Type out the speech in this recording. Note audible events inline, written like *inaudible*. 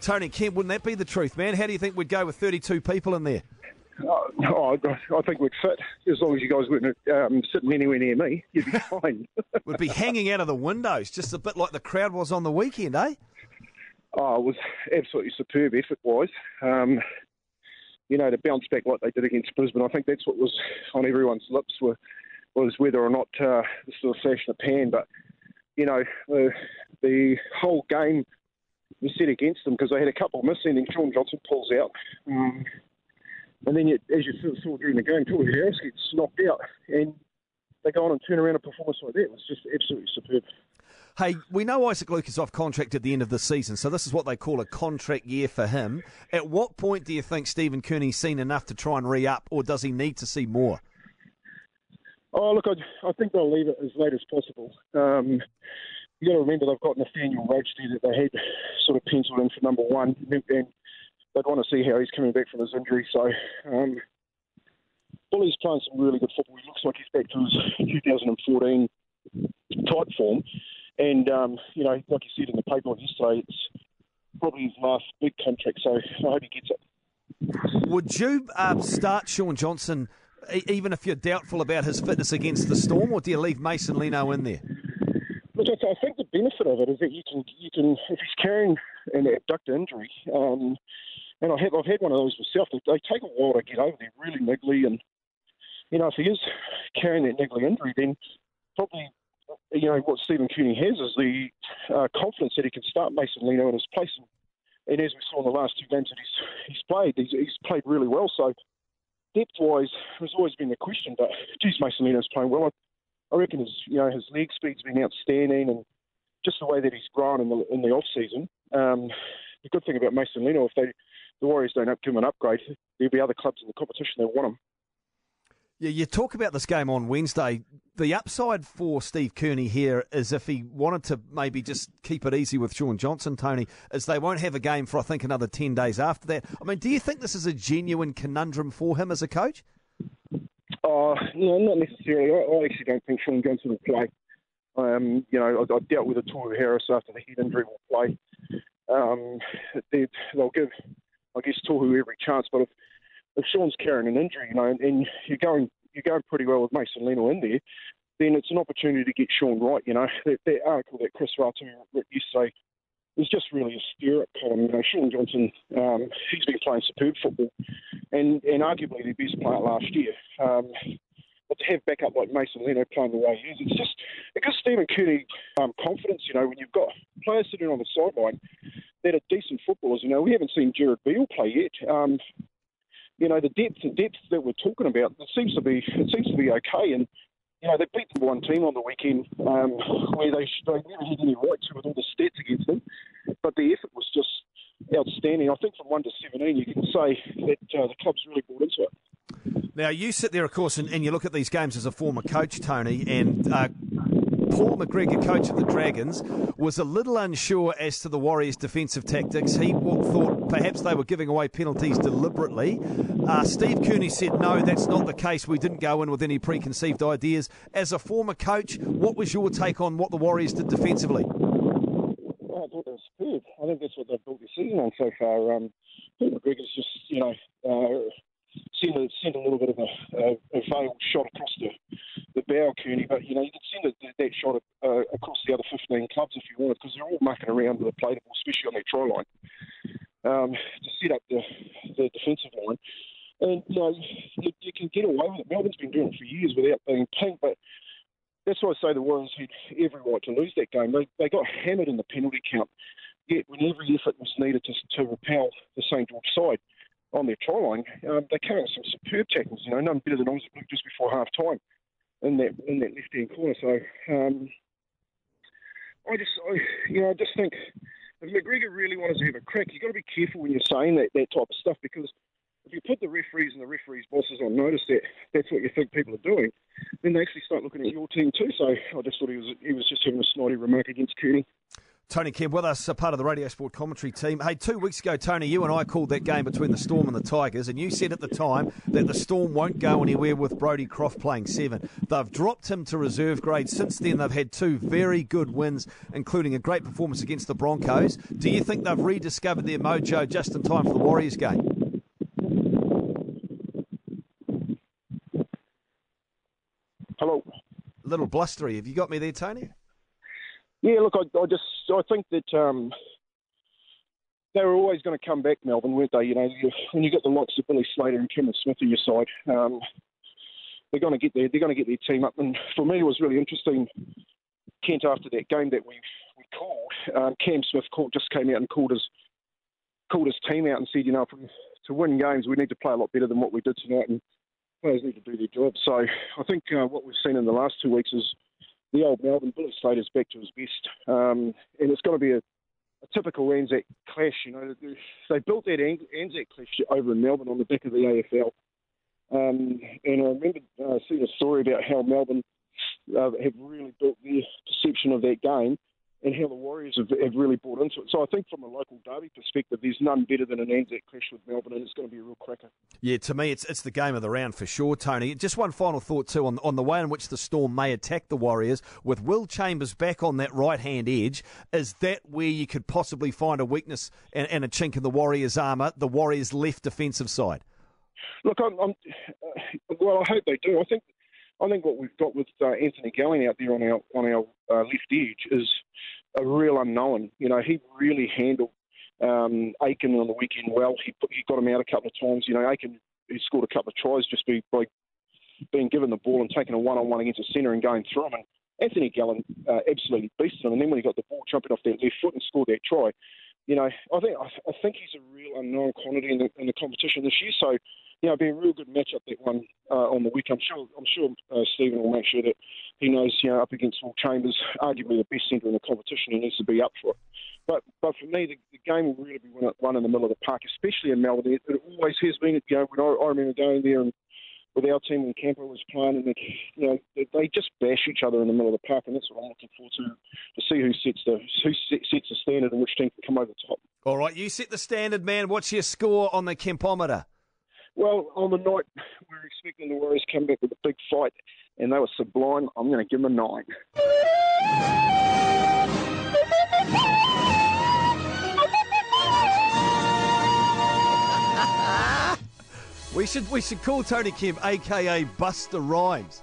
Tony Kemp, wouldn't that be the truth, man? How do you think we'd go with 32 people in there? Oh, I think we'd fit as long as you guys weren't um, sitting anywhere near me. You'd be *laughs* fine. *laughs* we'd be hanging out of the windows, just a bit like the crowd was on the weekend, eh? Oh, it was absolutely superb effort-wise. Um, you know, to bounce back like they did against Brisbane, I think that's what was on everyone's lips were, was whether or not uh, this was a flash in the pan. But you know, the, the whole game was set against them because they had a couple of missing, and Shaun Johnson pulls out. Um, and then, you, as you saw during the game, Tohu Harris gets knocked out, and they go on and turn around a performance like that. It was just absolutely superb. Hey, we know Isaac Luke is off contract at the end of the season, so this is what they call a contract year for him. At what point do you think Stephen Kearney's seen enough to try and re up, or does he need to see more? Oh, look, I, I think they'll leave it as late as possible. Um, you got to remember they've got Nathaniel Roache there that they had sort of penciled in for number one, and they'd want to see how he's coming back from his injury. So, um, Bully's playing some really good football. He looks like he's back to his 2014 type form. And, um, you know, like you said in the paper on yesterday, it's probably his last big contract, so I hope he gets it. Would you uh, start Shaun Johnson even if you're doubtful about his fitness against the Storm, or do you leave Mason Lino in there? Look, I think the benefit of it is that you can, you can if he's carrying an abductor injury, um, and I have, I've had one of those myself. They, they take a while to get over. They're really niggly, and you know, if he is carrying that niggly injury, then probably you know, what Stephen Kearney has is the uh, confidence that he can start Mason Lino in his place. And, and, as we saw in the last two games that he's, he's played, he's, he's played really well. So depth wise, has always been the question. But geez, Mason Lino's playing well. I, reckon his you know his leg speed's been outstanding, and just the way that he's grown in the in the off season. Um, the good thing about Mason Lino, if they the Warriors don't give him an upgrade, there'll be other clubs in the competition that want him. Yeah, you talk about this game on Wednesday. The upside for Steve Kearney here is if he wanted to maybe just keep it easy with Shaun Johnson, Tony, is they won't have a game for I think another ten days after that. I mean, do you think this is a genuine conundrum for him as a coach? Oh, no, not necessarily. I, I actually don't think Shaun Johnson will play. Um, you know, I, I dealt with a Tohu Harris after the head injury will play. Um, they, will give, I guess, Tohu every chance, but if if Shaun's carrying an injury, you know, and, and you're going you're going pretty well with Mason Lino in there, then it's an opportunity to get Shaun right. You know, that, that article that Chris Rattue wrote yesterday was just really a up column. You know, Shaun Johnson, um, he's been playing superb football, and and arguably the best player last year. Um, but to have backup like Mason Lino playing the way he is, it's just it gives Stephen Kearney um, confidence. You know, when you've got players sitting on the sideline that are decent footballers. You know, we haven't seen Jared Beale play yet. Um, you know, the depth and depth that we're talking about, it seems to be it seems to be okay. And you know, they beat the one team on the weekend um, where they, they never had any right to with all the stats against them, but the effort was just outstanding. I think from one to seventeen, you can say that uh, the club's really bought into it. Now you sit there, of course, and, and, you look at these games as a former coach, Tony, and uh, Paul McGregor, coach of the Dragons, was a little unsure as to the Warriors' defensive tactics. He thought perhaps they were giving away penalties deliberately. Uh, Steve Kearney said, no, that's not the case. We didn't go in with any preconceived ideas. As a former coach, what was your take on what the Warriors did defensively? Oh, I thought it was superb. I think that's what they've built the season on so far. Um, Paul McGregor's just, you know, uh, sent a, sent a little bit of a, a, a veiled shot across the, the bow, Kearney, but you know you could send a, that shot uh, across the other 15 clubs if you wanted, because they're all mucking around with the play especially on their try line, um, to set up the, the defensive line. And you know you, you can get away with it. Melbourne's been doing it for years without being pink, but that's why I say the Warriors had every right to lose that game. They, they got hammered in the penalty count, yet when every effort was needed to, to repel the St George side on their try line, um, they came with some superb tackles. You know, none better than Isaac Luke just before half time in that in that left hand corner. So um, I just, I, you know, I just think if McGregor really wants to have a crack, you've got to be careful when you're saying that that type of stuff because if you put the referees and the referees' bosses on notice that that's what you think people are doing, then they actually start looking at your team too. So I just thought he was he was just having a snotty remark against Kearney. Tony Kemp with us, a part of the Radio Sport commentary team. Hey, two weeks ago, Tony, you and I called that game between the Storm and the Tigers, and you said at the time that the Storm won't go anywhere with Brodie Croft playing seven. They've dropped him to reserve grade. Since then, they've had two very good wins, including a great performance against the Broncos. Do you think they've rediscovered their mojo just in time for the Warriors game? Hello. A little blustery. Have you got me there, Tony? Yeah, look, I, I just I think that um, they were always going to come back, Melbourne, weren't they? You know, when you got the likes of Billy Slater and Cameron Smith on your side, um, they're going to get their they're going to get their team up. And for me, it was really interesting, Kent, after that game that we we called. Um, Cam Smith called, just came out and called his called his team out and said, you know, to win games, we need to play a lot better than what we did tonight, and players need to do their job. So I think uh, what we've seen in the last two weeks is the old Melbourne Billy Slater's back to his best, um, and it's going to be a, a, typical Anzac clash. You know, they built that Anzac clash over in Melbourne on the back of the AFL, um, and I remember uh, seeing a story about how Melbourne uh, have really built their perception of that game and how the Warriors have, have, really bought into it. So I think from a local derby perspective, there's none better than an Anzac clash with Melbourne, and it's going to be a real cracker. Yeah, to me, it's it's the game of the round for sure, Tony. Just one final thought too on on the way in which the Storm may attack the Warriors with Will Chambers back on that right hand edge. Is that where you could possibly find a weakness and, and a chink in the Warriors' armour? The Warriors' left defensive side. Look, I'm, I'm uh, well. I hope they do. I think I think what we've got with uh, Anthony Gelling out there on our on our uh, left edge is a real unknown. You know, he really handled um, Aitken on the weekend well. He put, he got him out a couple of times. You know, Aitken he scored a couple of tries just by, by being given the ball and taking a one-on-one against a centre and going through him. And Anthony Gelling uh, absolutely beasted him. And then when he got the ball jumping off that left foot and scored that try, you know, I think I, think he's a real unknown quantity in the, in the competition this year. So you know, it'll be a real good matchup that one uh, on the week. I'm sure. I'm sure uh, Stephen will make sure that he knows, you know, up against Will Chambers, arguably the best centre in the competition, he needs to be up for it. But but for me, the, the game will really be won in the middle of the park, especially in Melbourne. It, it always has been. You know, when I, I remember going there and with our team when Camper was playing, and they, you know they just bash each other in the middle of the park, and that's what I'm looking forward to to see who sets the who sets the standard and which team can come over the top. All right, you set the standard, man. What's your score on the Kempometer? Well, on the night *laughs* we are expecting the Warriors come back with a big fight, and they were sublime. I'm going to give them a nine. *laughs* we should we should call Tony Kim, aka Busta Rhymes.